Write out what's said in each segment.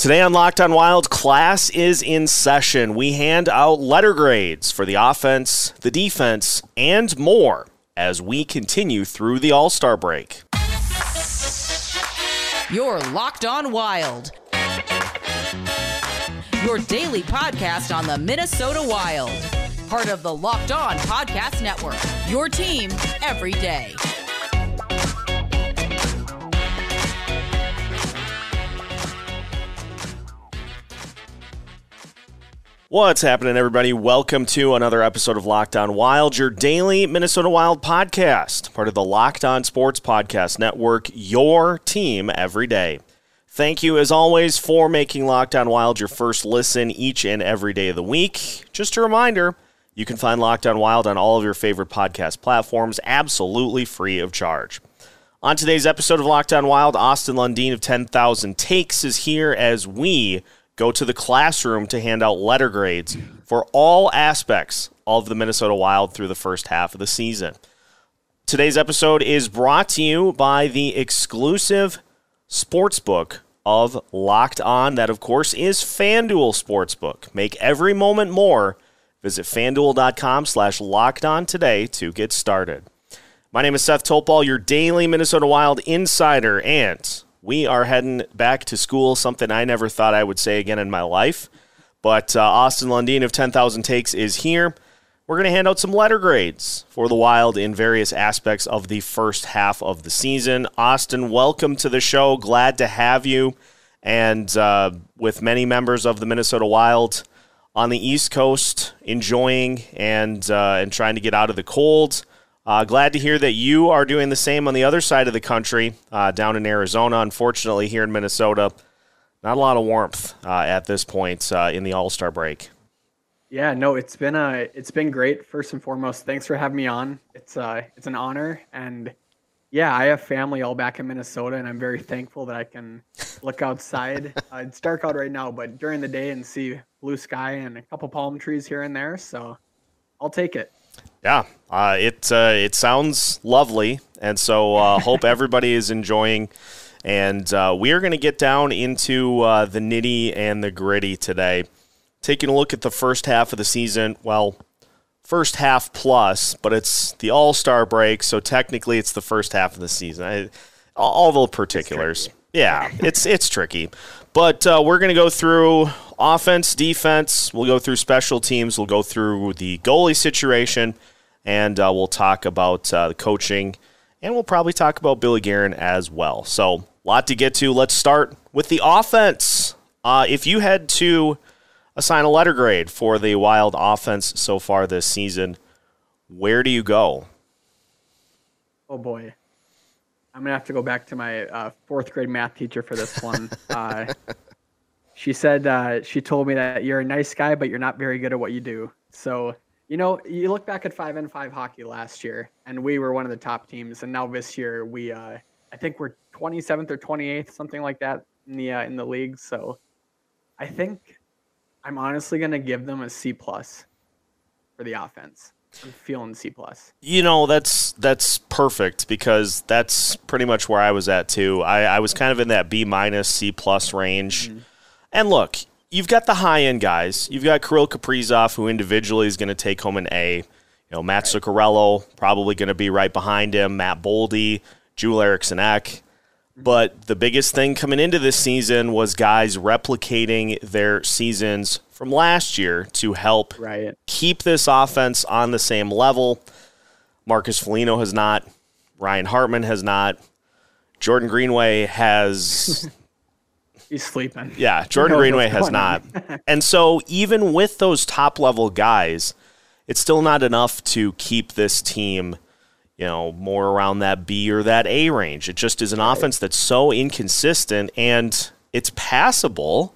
Today on Locked on Wild, class is in session. We hand out letter grades for the offense, the defense, and more as we continue through the All Star break. You're Locked on Wild. Your daily podcast on the Minnesota Wild. Part of the Locked On Podcast Network. Your team every day. What's happening, everybody? Welcome to another episode of Locked On Wild, your daily Minnesota Wild podcast, part of the Locked On Sports Podcast Network, your team every day. Thank you, as always, for making Locked On Wild your first listen each and every day of the week. Just a reminder you can find Locked On Wild on all of your favorite podcast platforms absolutely free of charge. On today's episode of Locked On Wild, Austin Lundeen of 10,000 Takes is here as we go to the classroom to hand out letter grades for all aspects of the Minnesota Wild through the first half of the season. Today's episode is brought to you by the exclusive sportsbook of Locked On. That, of course, is FanDuel Sportsbook. Make every moment more. Visit fanduel.com slash locked on today to get started. My name is Seth Topal, your daily Minnesota Wild insider, and we are heading back to school, something I never thought I would say again in my life. But uh, Austin Lundeen of 10,000 Takes is here. We're going to hand out some letter grades for the Wild in various aspects of the first half of the season. Austin, welcome to the show. Glad to have you. And uh, with many members of the Minnesota Wild on the East Coast enjoying and, uh, and trying to get out of the cold. Uh, glad to hear that you are doing the same on the other side of the country, uh, down in Arizona. Unfortunately, here in Minnesota, not a lot of warmth uh, at this point uh, in the All Star break. Yeah, no, it's been a it's been great. First and foremost, thanks for having me on. It's uh it's an honor, and yeah, I have family all back in Minnesota, and I'm very thankful that I can look outside. uh, it's dark out right now, but during the day and see blue sky and a couple palm trees here and there. So I'll take it. Yeah, uh, it uh, it sounds lovely, and so uh, hope everybody is enjoying. And uh, we are going to get down into uh, the nitty and the gritty today, taking a look at the first half of the season. Well, first half plus, but it's the All Star break, so technically it's the first half of the season. I, all the particulars. It's yeah, it's it's tricky, but uh, we're going to go through offense, defense. We'll go through special teams. We'll go through the goalie situation and uh, we'll talk about uh, the coaching, and we'll probably talk about Billy Guerin as well. So, a lot to get to. Let's start with the offense. Uh, if you had to assign a letter grade for the Wild offense so far this season, where do you go? Oh boy, I'm gonna have to go back to my uh, fourth grade math teacher for this one. Uh, she said uh, she told me that you're a nice guy, but you're not very good at what you do. So you know, you look back at five and five hockey last year, and we were one of the top teams, and now this year we, uh, I think we're 27th or 28th, something like that in the uh, in the league. So, I think I'm honestly gonna give them a C plus for the offense. I'm feeling C plus. You know, that's that's perfect because that's pretty much where I was at too. I, I was kind of in that B minus C plus range. Mm-hmm. And look, you've got the high end guys. You've got Kirill Kaprizov, who individually is going to take home an A. You know, Matt right. Zuccarello probably going to be right behind him. Matt Boldy, Joel Eriksson Ek. But the biggest thing coming into this season was guys replicating their seasons from last year to help right. keep this offense on the same level. Marcus Foligno has not. Ryan Hartman has not. Jordan Greenway has He's sleeping. Yeah, Jordan Greenway has not. and so even with those top level guys, it's still not enough to keep this team, you know, more around that B or that A range. It just is an right. offense that's so inconsistent and it's passable,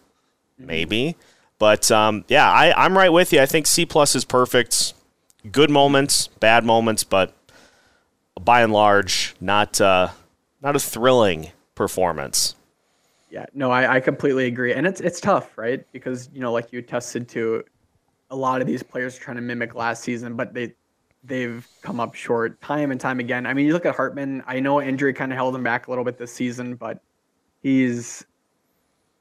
mm-hmm. maybe. But um, yeah, I, I'm right with you. I think C plus is perfect. Good moments, bad moments, but by and large, not uh, not a thrilling performance. Yeah, no, I, I completely agree, and it's it's tough, right? Because you know, like you attested to, a lot of these players trying to mimic last season, but they they've come up short time and time again. I mean, you look at Hartman. I know injury kind of held him back a little bit this season, but he's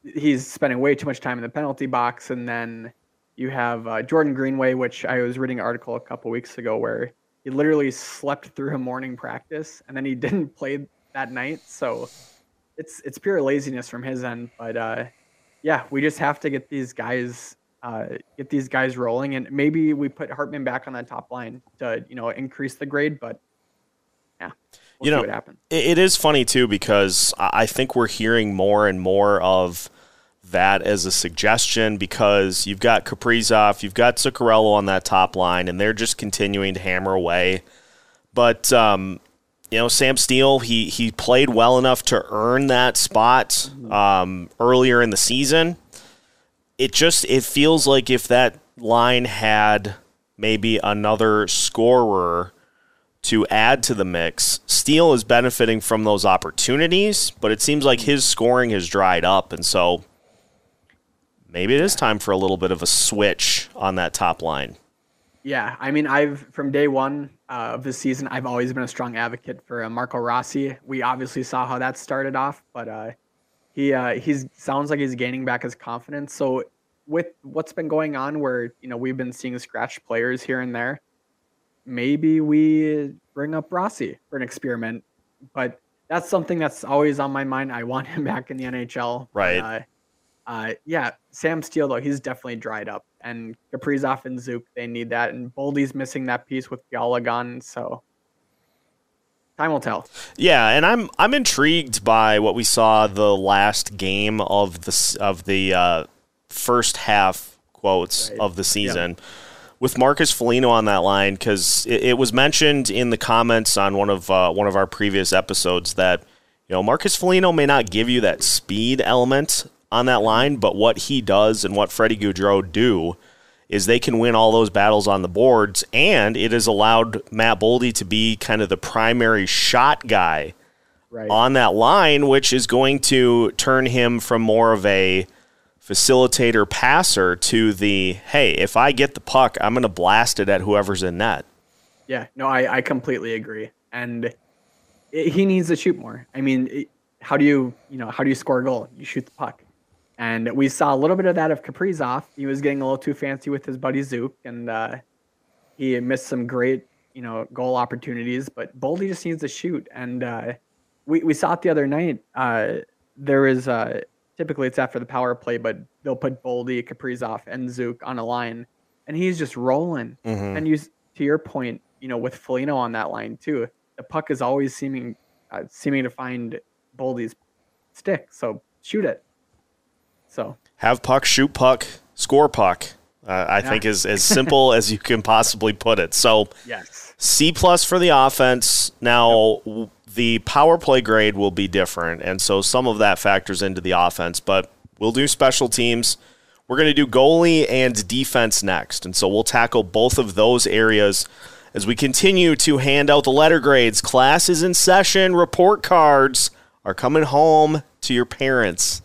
he's spending way too much time in the penalty box. And then you have uh, Jordan Greenway, which I was reading an article a couple weeks ago where he literally slept through a morning practice and then he didn't play that night. So it's it's pure laziness from his end. But uh, yeah, we just have to get these guys uh, get these guys rolling, and maybe we put Hartman back on that top line to you know increase the grade. But yeah, we'll you know, what happens. it is funny too because I think we're hearing more and more of that as a suggestion because you've got Kaprizov, you've got Zuccarello on that top line, and they're just continuing to hammer away. But um, you know, Sam Steel, he he played well enough to earn that spot um, earlier in the season. It just it feels like if that line had maybe another scorer to add to the mix, Steel is benefiting from those opportunities, but it seems like his scoring has dried up, and so maybe it is time for a little bit of a switch on that top line. Yeah, I mean, I've from day one uh, of the season, I've always been a strong advocate for uh, Marco Rossi. We obviously saw how that started off, but uh, he uh, he's sounds like he's gaining back his confidence. So with what's been going on, where you know we've been seeing scratch players here and there, maybe we bring up Rossi for an experiment. But that's something that's always on my mind. I want him back in the NHL. Right. Uh, uh, yeah, Sam Steel though he's definitely dried up, and Kaprizov and Zook they need that, and Boldy's missing that piece with Fiala gone, so time will tell. Yeah, and I'm I'm intrigued by what we saw the last game of the of the uh, first half quotes right. of the season. Yep. With Marcus Foligno on that line, because it, it, was mentioned in the comments on one of uh, one of our previous episodes that you know Marcus Foligno may not give you that speed element on that line, but what he does and what Freddie Gaudreau do is they can win all those battles on the boards, and it has allowed Matt Boldy to be kind of the primary shot guy right. on that line, which is going to turn him from more of a facilitator passer to the hey, if I get the puck, I'm going to blast it at whoever's in net. Yeah, no, I, I completely agree. And it, he needs to shoot more. I mean, it, how do you, you know, how do you score a goal? You shoot the puck. And we saw a little bit of that of Kaprizov. He was getting a little too fancy with his buddy Zook, and uh, he missed some great, you know, goal opportunities. But Boldy just needs to shoot. And uh, we, we saw it the other night. Uh, there is uh, typically it's after the power play, but they'll put Boldy, Kaprizov, and Zook on a line, and he's just rolling. Mm-hmm. And you, to your point, you know, with Foligno on that line too, the puck is always seeming uh, seeming to find Boldy's stick. So shoot it. So have puck, shoot puck, score puck. Uh, I yeah. think is as simple as you can possibly put it. So yes, C plus for the offense. Now yep. the power play grade will be different, and so some of that factors into the offense. But we'll do special teams. We're going to do goalie and defense next, and so we'll tackle both of those areas as we continue to hand out the letter grades. Class is in session. Report cards are coming home to your parents.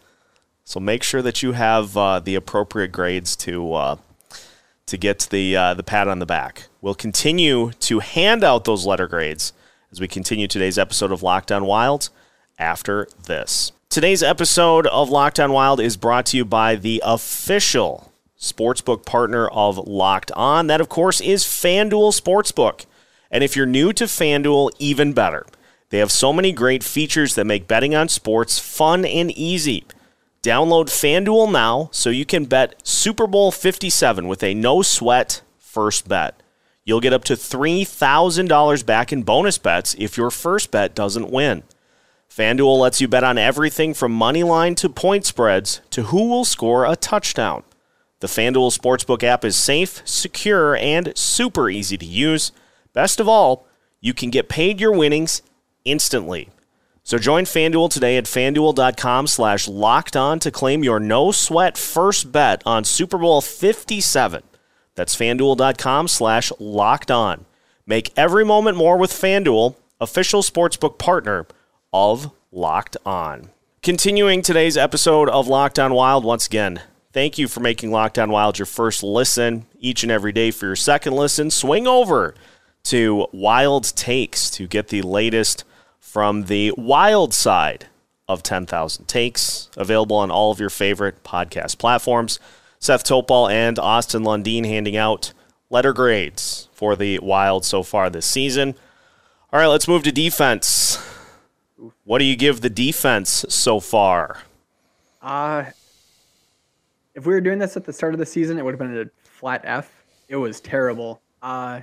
So make sure that you have uh, the appropriate grades to uh, to get the uh, the pat on the back. We'll continue to hand out those letter grades as we continue today's episode of Locked On Wild after this. Today's episode of Locked On Wild is brought to you by the official sportsbook partner of Locked On. That, of course, is FanDuel Sportsbook. And if you're new to FanDuel, even better. They have so many great features that make betting on sports fun and easy. Download FanDuel now so you can bet Super Bowl 57 with a no sweat first bet. You'll get up to $3,000 back in bonus bets if your first bet doesn't win. FanDuel lets you bet on everything from money line to point spreads to who will score a touchdown. The FanDuel Sportsbook app is safe, secure, and super easy to use. Best of all, you can get paid your winnings instantly. So join FanDuel today at fanduel.com slash locked on to claim your no sweat first bet on Super Bowl 57. That's fanduel.com slash locked on. Make every moment more with FanDuel, official sportsbook partner of Locked On. Continuing today's episode of Locked On Wild, once again, thank you for making Locked On Wild your first listen each and every day. For your second listen, swing over to Wild Takes to get the latest from the wild side of 10,000 Takes, available on all of your favorite podcast platforms. Seth Topal and Austin Lundeen handing out letter grades for the Wild so far this season. All right, let's move to defense. What do you give the defense so far? Uh, if we were doing this at the start of the season, it would have been a flat F. It was terrible. Uh,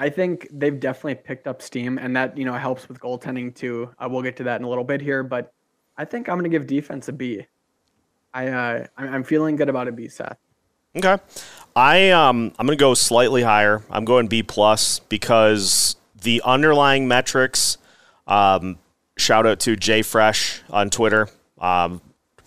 I think they've definitely picked up steam, and that you know helps with goaltending too. Uh, we'll get to that in a little bit here, but I think I'm going to give defense a B. I uh, I'm feeling good about a B, Seth. Okay, I um I'm going to go slightly higher. I'm going B plus because the underlying metrics. Um, shout out to Jay Fresh on Twitter. Um,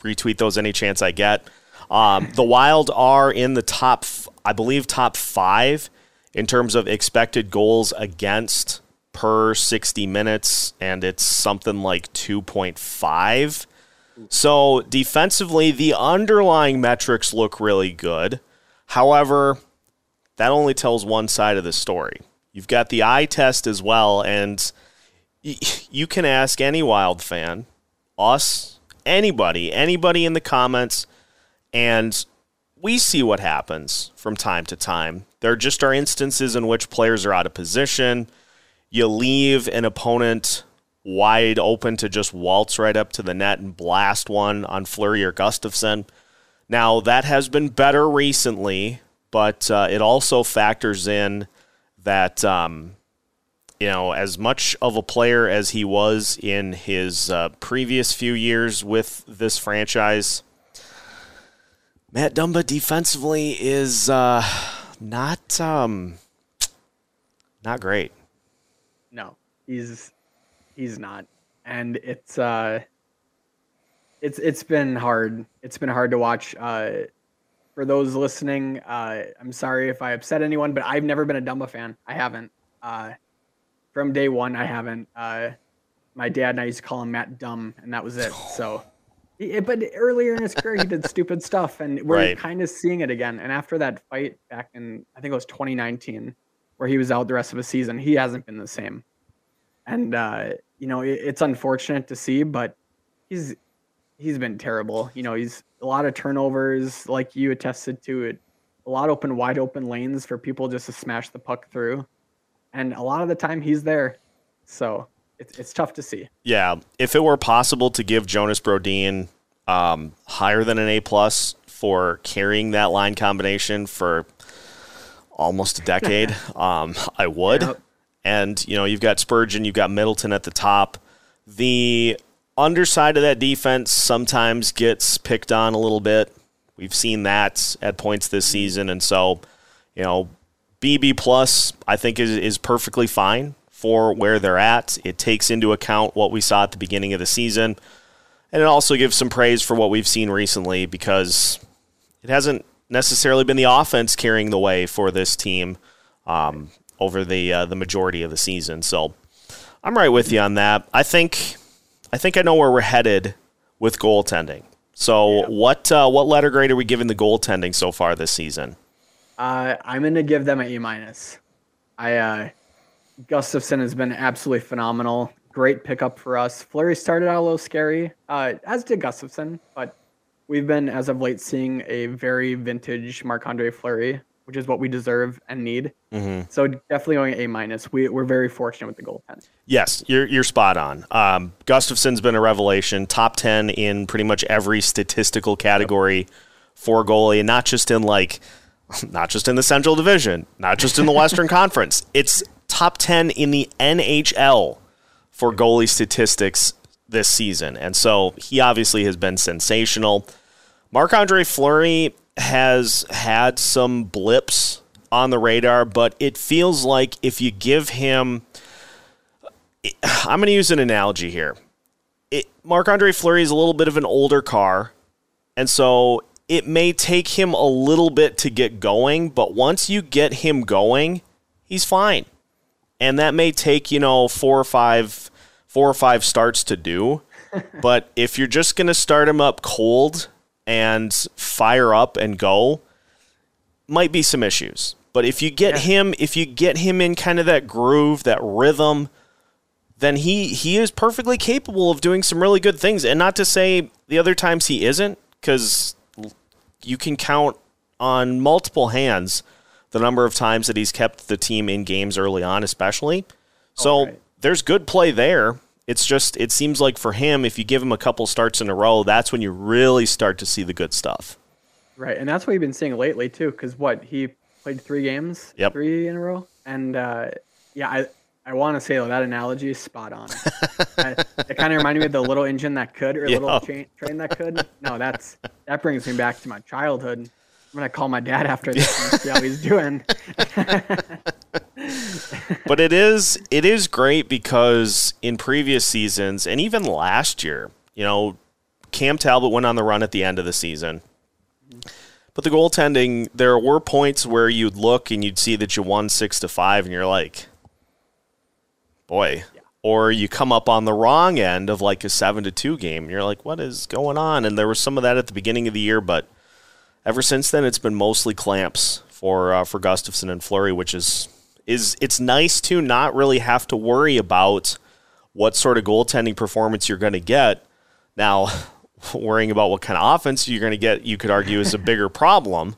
retweet those any chance I get. Um, the Wild are in the top, I believe, top five in terms of expected goals against per 60 minutes, and it's something like 2.5. So defensively, the underlying metrics look really good. However, that only tells one side of the story. You've got the eye test as well, and you can ask any Wild fan, us, anybody, anybody in the comments, and we see what happens from time to time. There just are instances in which players are out of position. You leave an opponent wide open to just waltz right up to the net and blast one on Fleury or Gustavsson. Now, that has been better recently, but uh, it also factors in that, um, you know, as much of a player as he was in his uh, previous few years with this franchise, Matt Dumba defensively is uh, not um, not great. No, he's he's not, and it's uh, it's it's been hard. It's been hard to watch. Uh, for those listening, uh, I'm sorry if I upset anyone, but I've never been a Dumba fan. I haven't. Uh, from day one, I haven't. Uh, my dad and I used to call him Matt Dumb, and that was it. So but earlier in his career, he did stupid stuff, and we're right. kind of seeing it again. And after that fight back in, I think it was 2019, where he was out the rest of the season, he hasn't been the same. And uh, you know, it, it's unfortunate to see, but he's he's been terrible. You know, he's a lot of turnovers, like you attested to it, a lot of open, wide open lanes for people just to smash the puck through, and a lot of the time he's there. So it's, it's tough to see. Yeah, if it were possible to give Jonas Brodin um, higher than an A plus for carrying that line combination for almost a decade, um, I would. Yep. And you know, you've got Spurgeon, you've got Middleton at the top. The underside of that defense sometimes gets picked on a little bit. We've seen that at points this mm-hmm. season, and so you know, BB plus I think is is perfectly fine for where they're at. It takes into account what we saw at the beginning of the season. And it also gives some praise for what we've seen recently because it hasn't necessarily been the offense carrying the way for this team um, over the uh, the majority of the season. So I'm right with you on that. I think I think I know where we're headed with goaltending. So yeah. what uh, what letter grade are we giving the goaltending so far this season? Uh, I'm going to give them an A minus. I Gustavsson has been absolutely phenomenal. Great pickup for us. Fleury started out a little scary, uh, as did Gustavsson, but we've been, as of late, seeing a very vintage Marc Andre Fleury, which is what we deserve and need. Mm-hmm. So definitely going A minus. We, we're very fortunate with the goaltending. Yes, you're, you're spot on. Um, Gustavsson's been a revelation, top 10 in pretty much every statistical category for goalie, and not just in like not just in the Central Division, not just in the Western Conference. It's top 10 in the NHL for goalie statistics this season. And so he obviously has been sensational. Marc Andre Fleury has had some blips on the radar, but it feels like if you give him. I'm going to use an analogy here. Marc Andre Fleury is a little bit of an older car. And so it may take him a little bit to get going, but once you get him going, he's fine and that may take you know four or five four or five starts to do. but if you're just going to start him up cold and fire up and go, might be some issues. But if you get yeah. him, if you get him in kind of that groove, that rhythm, then he he is perfectly capable of doing some really good things. And not to say the other times he isn't, because you can count on multiple hands the number of times that he's kept the team in games early on, especially. So right. there's good play there. It's just it seems like for him, if you give him a couple starts in a row, that's when you really start to see the good stuff. Right, and that's what we've been seeing lately too. Because what he played three games, Yep. three in a row, and uh, yeah, I I want to say though, that analogy is spot on. I, it kind of reminded me of the little engine that could, or Yeah. little train, train that could. No, that's that brings me back to my childhood. I'm gonna call my dad after this and see how he's doing. but it is it is great because in previous seasons and even last year, you know, Cam Talbot went on the run at the end of the season. But the goaltending, there were points where you'd look and you'd see that you won six to five, and you're like, boy. Or you come up on the wrong end of like a seven to two game, and you're like, what is going on? And there was some of that at the beginning of the year, but ever since then, it's been mostly clamps for uh, for Gustavsson and Fleury, which is is it's nice to not really have to worry about what sort of goaltending performance you're going to get. Now, worrying about what kind of offense you're going to get, you could argue is a bigger problem.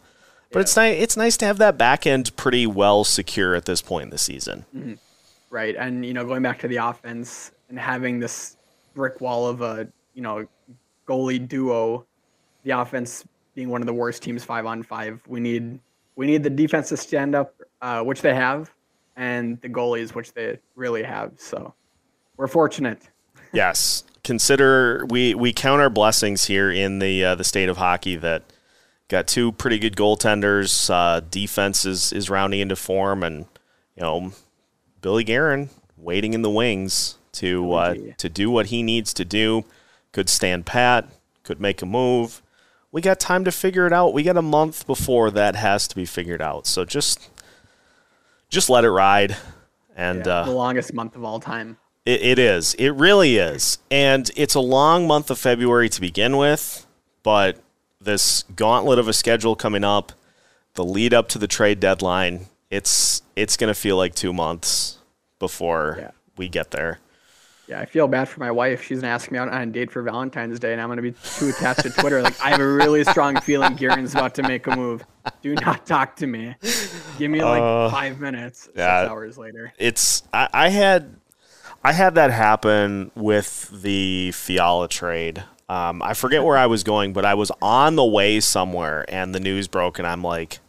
But it's nice. It's nice to have that back end pretty well secure at this point in the season. right, and you know, going back to the offense and having this brick wall of a you know goalie duo, the offense being one of the worst teams five on five. We need we need the defense to stand up, uh, which they have, and the goalies, which they really have. So we're fortunate. Yes, consider we we count our blessings here in the uh, the state of hockey that got two pretty good goaltenders. Uh, defense is is rounding into form, and you know Billy Guerin waiting in the wings to uh, to do what he needs to do. Could stand pat. Could make a move. We got time to figure it out. We got a month before that has to be figured out. So just just let it ride. And Yeah, uh, the longest month of all time. it, it is. It really is. And it's a long month of February to begin with, but this gauntlet of a schedule coming up, the lead up to the trade deadline, it's it's going to feel like 2 months before Yeah. we get there. Yeah, I feel bad for my wife. She's gonna ask me out on a date for Valentine's Day, and I'm gonna be too attached to Twitter. Like, I have a really strong feeling Guerin's about to make a move. Do not talk to me. Give me like Uh, five minutes. yeah. Six hours later. It's I, I had I had that happen with the Fiala trade. Um, I forget where I was going, but I was on the way somewhere, and the news broke, and I'm like,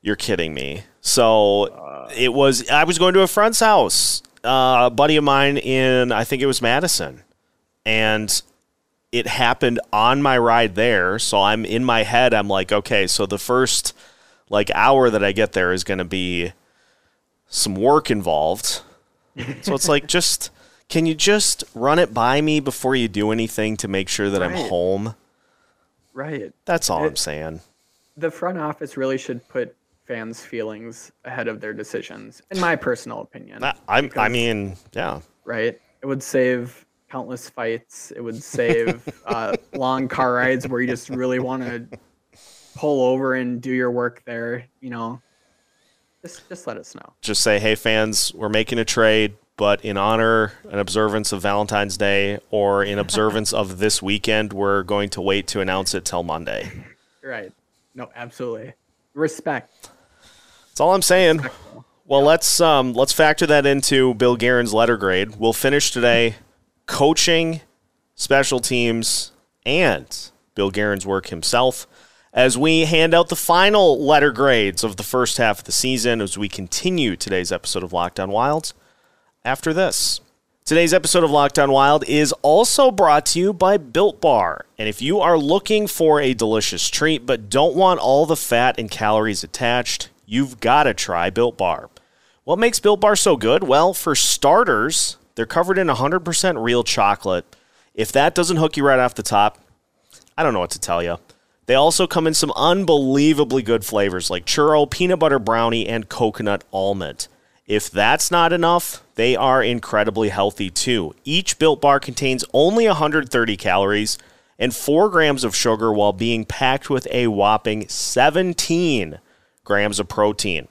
"You're kidding me!" So it was. I was going to a friend's house, uh, a buddy of mine in I think it was Madison, and it happened on my ride there. So I'm in my head. I'm like, okay, so the first like hour that I get there is going to be some work involved. So it's like just can you just run it by me before you do anything to make sure that I'm home? Right. That's all I'm saying. The front office really should put fans' feelings ahead of their decisions, in my personal opinion. I, I'm, I mean, yeah. right? It would save countless fights. It would save uh, long car rides where you just really want to pull over and do your work there. You know, just just let us know. Just say, hey fans, we're making a trade, but in honor and observance of Valentine's Day or in observance of this weekend, we're going to wait to announce it till Monday. Right? No, absolutely. Respect. That's all I'm saying. Well, let's um, let's factor that into Bill Guerin's letter grade. We'll finish today coaching, special teams, and Bill Guerin's work himself as we hand out the final letter grades of the first half of the season as we continue today's episode of Locked On Wilds after this. Today's episode of Locked On Wild is also brought to you by Built Bar. And if you are looking for a delicious treat but don't want all the fat and calories attached, you've got to try Built Bar. What makes Built Bar so good? Well, for starters, they're covered in 100% real chocolate. If that doesn't hook you right off the top, I don't know what to tell you. They also come in some unbelievably good flavors like churro, peanut butter brownie, and coconut almond. If that's not enough, they are incredibly healthy too. Each built bar contains only 130 calories and 4 grams of sugar while being packed with a whopping 17 grams of protein.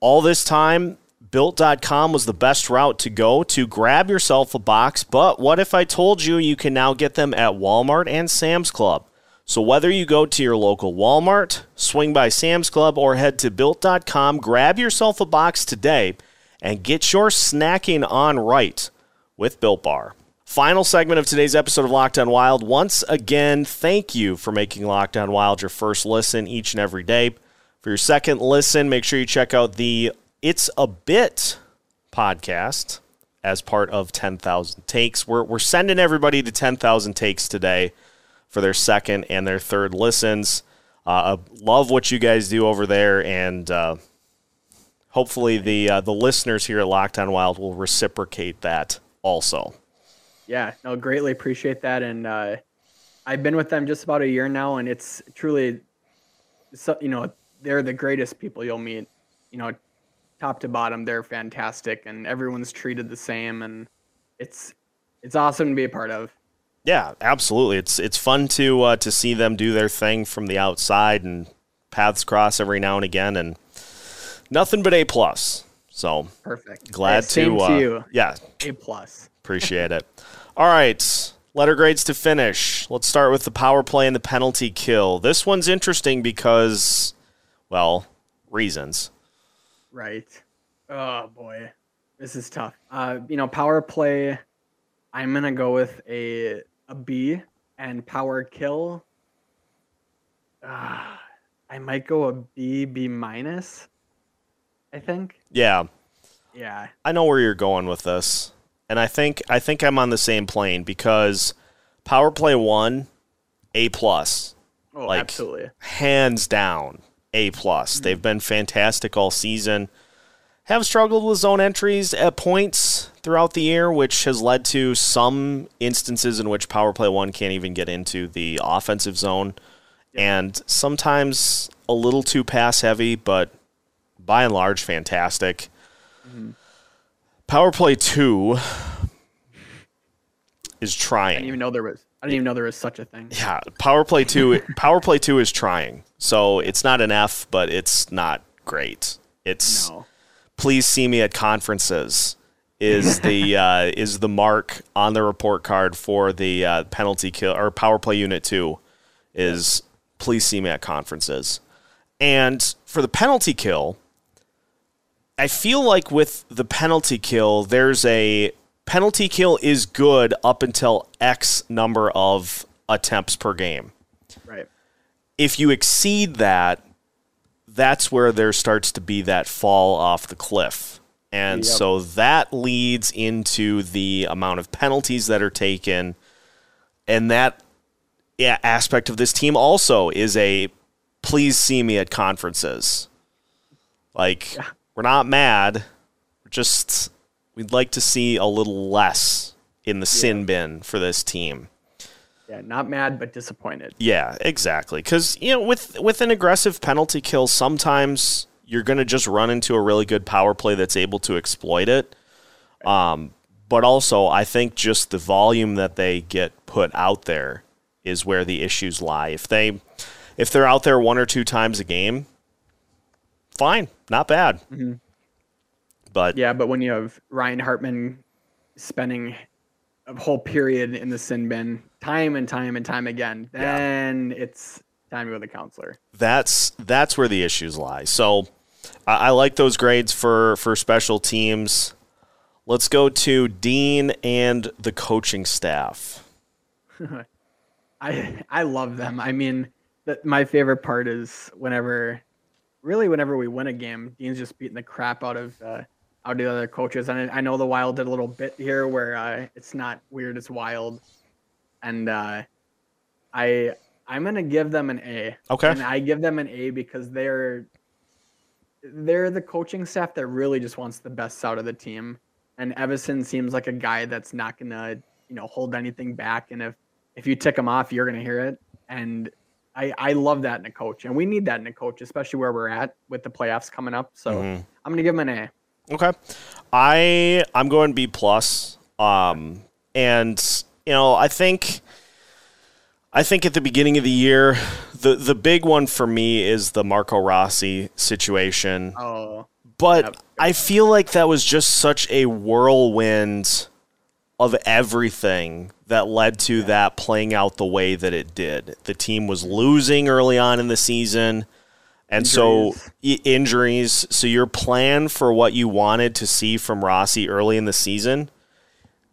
All this time, Built.com was the best route to go to grab yourself a box, but what if I told you you can now get them at Walmart and Sam's Club? So whether you go to your local Walmart, swing by Sam's Club, or head to Built.com, grab yourself a box today and get your snacking on right with Built Bar. Final segment of today's episode of Locked On Wild. Once again, thank you for making Locked On Wild your first listen each and every day. For your second listen, make sure you check out the It's a Bit podcast as part of 10,000 Takes. We're, we're sending everybody to 10,000 Takes today for their second and their third listens. Uh, love what you guys do over there, and uh, hopefully the uh, the listeners here at Locked On Wild will reciprocate that also. Yeah, I no, greatly appreciate that, and uh, I've been with them just about a year now, and it's truly, so, you know, they're the greatest people you'll meet. You know, top to bottom, they're fantastic, and everyone's treated the same, and it's it's awesome to be a part of. Yeah, absolutely. It's it's fun to uh, to see them do their thing from the outside and paths cross every now and again, and nothing but a plus. So perfect. Glad same to, to you. Yeah, a plus. Appreciate it. All right, letter grades to finish. Let's start with the power play and the penalty kill. This one's interesting because, well, reasons. Right. Oh boy, this is tough. Uh, you know, power play. I'm gonna go with a a B and power kill. Uh, I might go a B, B minus. I think. Yeah. Yeah. I know where you're going with this. And I think I think I'm on the same plane because power play one, A plus. Oh, like, absolutely. Hands down, A plus. Mm-hmm. They've been fantastic all season. Have struggled with zone entries at points throughout the year, which has led to some instances in which power play one can't even get into the offensive zone. And sometimes a little too pass heavy, but by and large, fantastic. Mm-hmm. Power play two is trying. I didn't even know there was. I didn't even know there was such a thing. Yeah, power play two. power play two is trying. So it's not an F, but it's not great. It's no. please see me at conferences is the uh, is the mark on the report card for the uh, penalty kill or power play unit two is please see me at conferences. And for the penalty kill, I feel like with the penalty kill, there's a penalty kill is good up until X number of attempts per game. If you exceed that, that's where there starts to be that fall off the cliff. And yep. so that leads into the amount of penalties that are taken. And that yeah, aspect of this team also is a please see me at conferences. Like, yeah. we're not mad. We're just, we'd like to see a little less in the yeah. sin bin for this team. Yeah, not mad, but disappointed. Yeah, exactly. Because, you know, with, with an aggressive penalty kill, sometimes you're going to just run into a really good power play that's able to exploit it. Um, but also, I think just the volume that they get put out there is where the issues lie. If they if they're out there one or two times a game, fine, not bad. Mm-hmm. But yeah, but when you have Ryan Hartman spending a whole period in the sin bin time and time and time again, then yeah. it's time to go to the counselor. That's that's where the issues lie. So I, I like those grades for for special teams. Let's go to Dean and the coaching staff. I I love them. I mean, that my favorite part is whenever, really, whenever we win a game, Dean's just beating the crap out of uh, out of the other coaches. And I, I know the Wild did a little bit here where uh, it's not weird, it's wild, and uh, I I'm gonna give them an A. Okay. And I give them an A because they're they're the coaching staff that really just wants the best out of the team. And Evason seems like a guy that's not gonna, you know, hold anything back. And if if you tick him off, you're gonna hear it. And I, I love that in a coach, and we need that in a coach, especially where we're at with the playoffs coming up. So mm-hmm. I'm gonna give him an A. Okay, I I'm going B plus. Um, and you know I think I think at the beginning of the year, the the big one for me is the Marco Rossi situation. Oh. But I feel like that was just such a whirlwind of everything that led to that playing out the way that it did. The team was losing early on in the season. And so i- injuries. So your plan for what you wanted to see from Rossi early in the season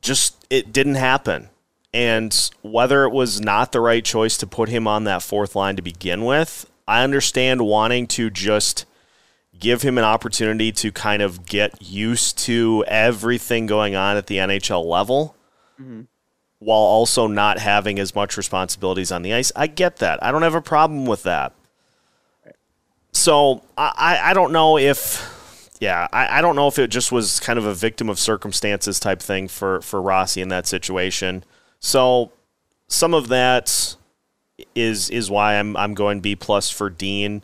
just it didn't happen. And whether it was not the right choice to put him on that fourth line to begin with, I understand wanting to just give him an opportunity to kind of get used to everything going on at the NHL level mm-hmm. while also not having as much responsibilities on the ice. I get that. I don't have a problem with that. So I, I- I don't know if yeah, I, I don't know if it just was kind of a victim of circumstances type thing for, for Rossi in that situation. So some of that is is why I'm I'm going B plus for Dean.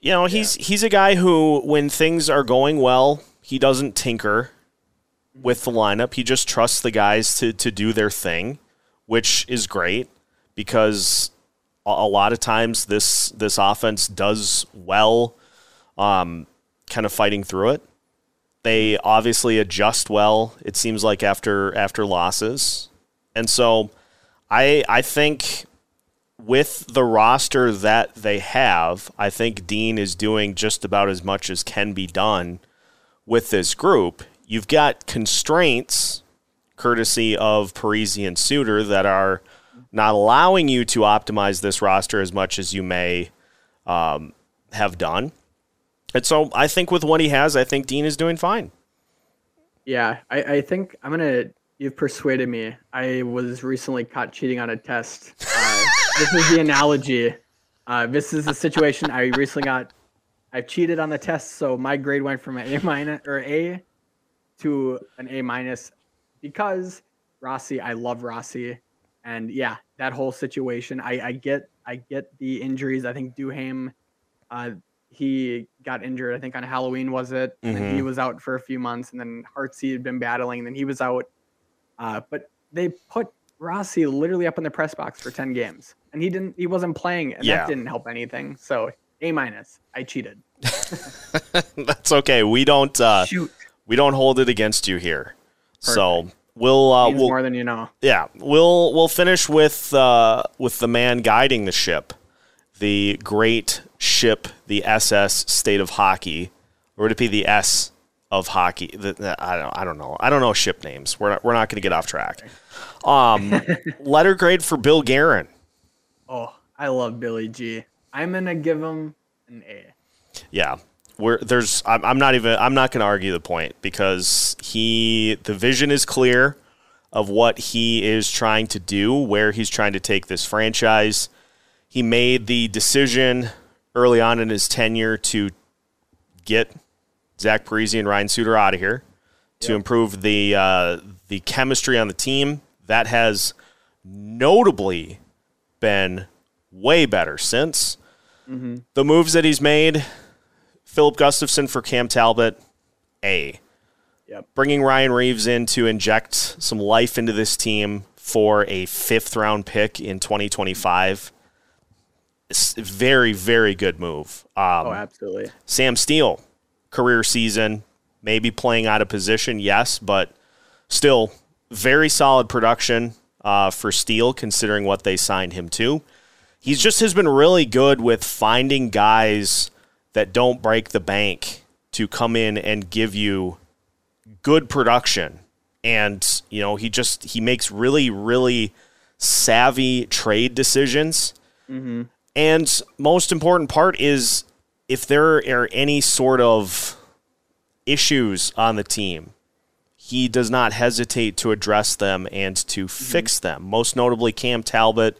You know, he's he's a guy who when things are going well, he doesn't tinker with the lineup. He just trusts the guys to to do their thing, which is great because a, a lot of times this this offense does well um kind of fighting through it. They obviously adjust well, it seems like after after losses. And so I I think with the roster that they have, I think Dean is doing just about as much as can be done with this group. You've got constraints, courtesy of Parise and Suter that are not allowing you to optimize this roster as much as you may um, have done. And so I think with what he has, I think Dean is doing fine. Yeah, I, I think I'm gonna. You've persuaded me. I was recently caught cheating on a test. Uh, this is the analogy. Uh, this is the situation. I recently got. I cheated on the test, so my grade went from an A minus or A to an A minus because Rossi. I love Rossi, and yeah, that whole situation. I, I get. I get the injuries. I think Duhaime. Uh, he got injured. I think on Halloween was it? And then he was out for a few months, and then Hartsey had been battling, and then he was out. Uh, but they put Rossi literally up in the press box for ten games, and he didn't. He wasn't playing, and Yeah. that didn't help anything. So A minus. I cheated. That's okay. We don't uh, Shoot, we don't hold it against you here. So we'll uh, means we'll more than you know. yeah we'll we'll finish with uh, with the man guiding the ship, the great ship, the SS State of Hockey, or would it be the S of hockey? The, I don't I don't know. I don't know ship names. We're not, we're not going to get off track. Um, letter grade for Bill Guerin. Oh, I love Billy G. I'm gonna give him an A. Yeah. We're, there's I'm, I'm not even I'm not going to argue the point because he the vision is clear of what he is trying to do, where he's trying to take this franchise. He made the decision early on in his tenure to get Zach Parise and Ryan Suter out of here to improve the uh, the chemistry on the team. That has notably been way better since the moves that he's made. Filip Gustavsson for Cam Talbot, A. Yep. Bringing Ryan Reaves in to inject some life into this team for a fifth round pick in 2025. It's very, very good move. Um, Oh, absolutely. Sam Steel, career season, maybe playing out of position, yes, but still very solid production uh, for Steele considering what they signed him to. He's just has been really good with finding guys that don't break the bank to come in and give you good production. And, you know, he just he makes really, really savvy trade decisions. And most important part is if there are any sort of issues on the team, he does not hesitate to address them and to mm-hmm. fix them. Most notably, Cam Talbot,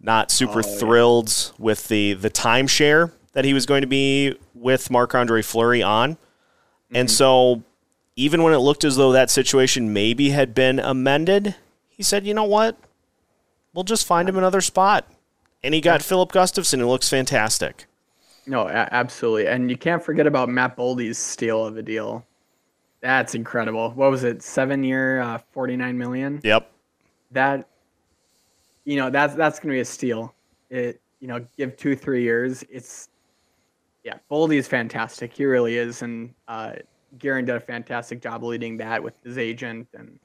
not super oh, thrilled with the the timeshare that he was going to be with Marc Andre Fleury on, and mm-hmm. so even when it looked as though that situation maybe had been amended, he said, "You know what? We'll just find him another spot." And he got Filip Gustavsson, who looks fantastic. No, a- absolutely. And you can't forget about Matt Boldy's steal of a deal. That's incredible. What was it? Seven year, uh, 49 million? Yep. That, you know, that's, that's going to be a steal. It, you know, give two, three years. It's, Yeah, Boldy is fantastic. He really is, and uh, Guerin did a fantastic job leading that with his agent, and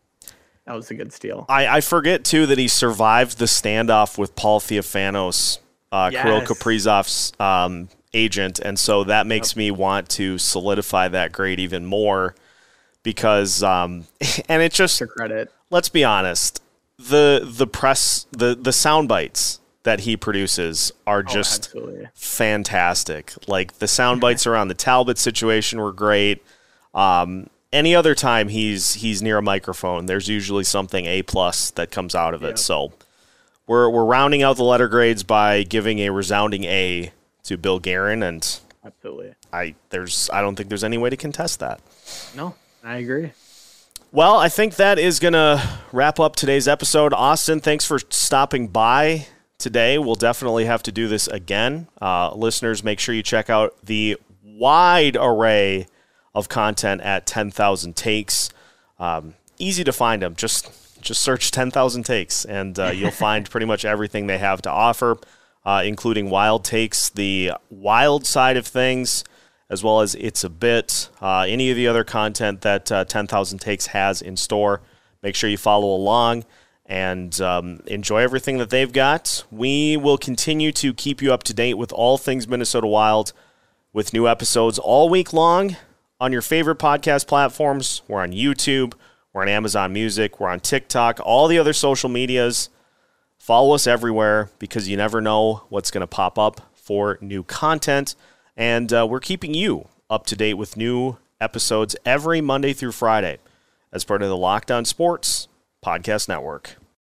that was a good steal. I, I forget too that he survived the standoff with Paul Theofanous, uh, Yes. Kirill Kaprizov's um, agent, and so that makes me want to solidify that grade even more because, um, and it just To credit, let's be honest, the the press the the sound bites that he produces are oh, just absolutely. fantastic. Like the sound bites around the Talbot situation were great. Um, any other time he's he's near a microphone, there's usually something A plus that comes out of it. Yep. So we're we're rounding out the letter grades by giving a resounding A to Bill Guerin, and Absolutely. I there's I don't think there's any way to contest that. No, I agree. Well, I think that is going to wrap up today's episode. Austin, thanks for stopping by today. We'll definitely have to do this again. Uh, listeners, make sure you check out the wide array of content at 10,000 Takes. Um, easy to find them. Just just search 10,000 Takes, and uh, you'll find pretty much everything they have to offer, uh, including Wild Takes, the wild side of things as well as It's a Bit, uh, any of the other content that uh, 10,000 Takes has in store. Make sure you follow along and um, enjoy everything that they've got. We will continue to keep you up to date with all things Minnesota Wild with new episodes all week long on your favorite podcast platforms. We're on YouTube, we're on Amazon Music, we're on TikTok, all the other social medias. Follow us everywhere because you never know what's going to pop up for new content. And uh, we're keeping you up to date with new episodes every Monday through Friday as part of the Locked On Sports Podcast Network.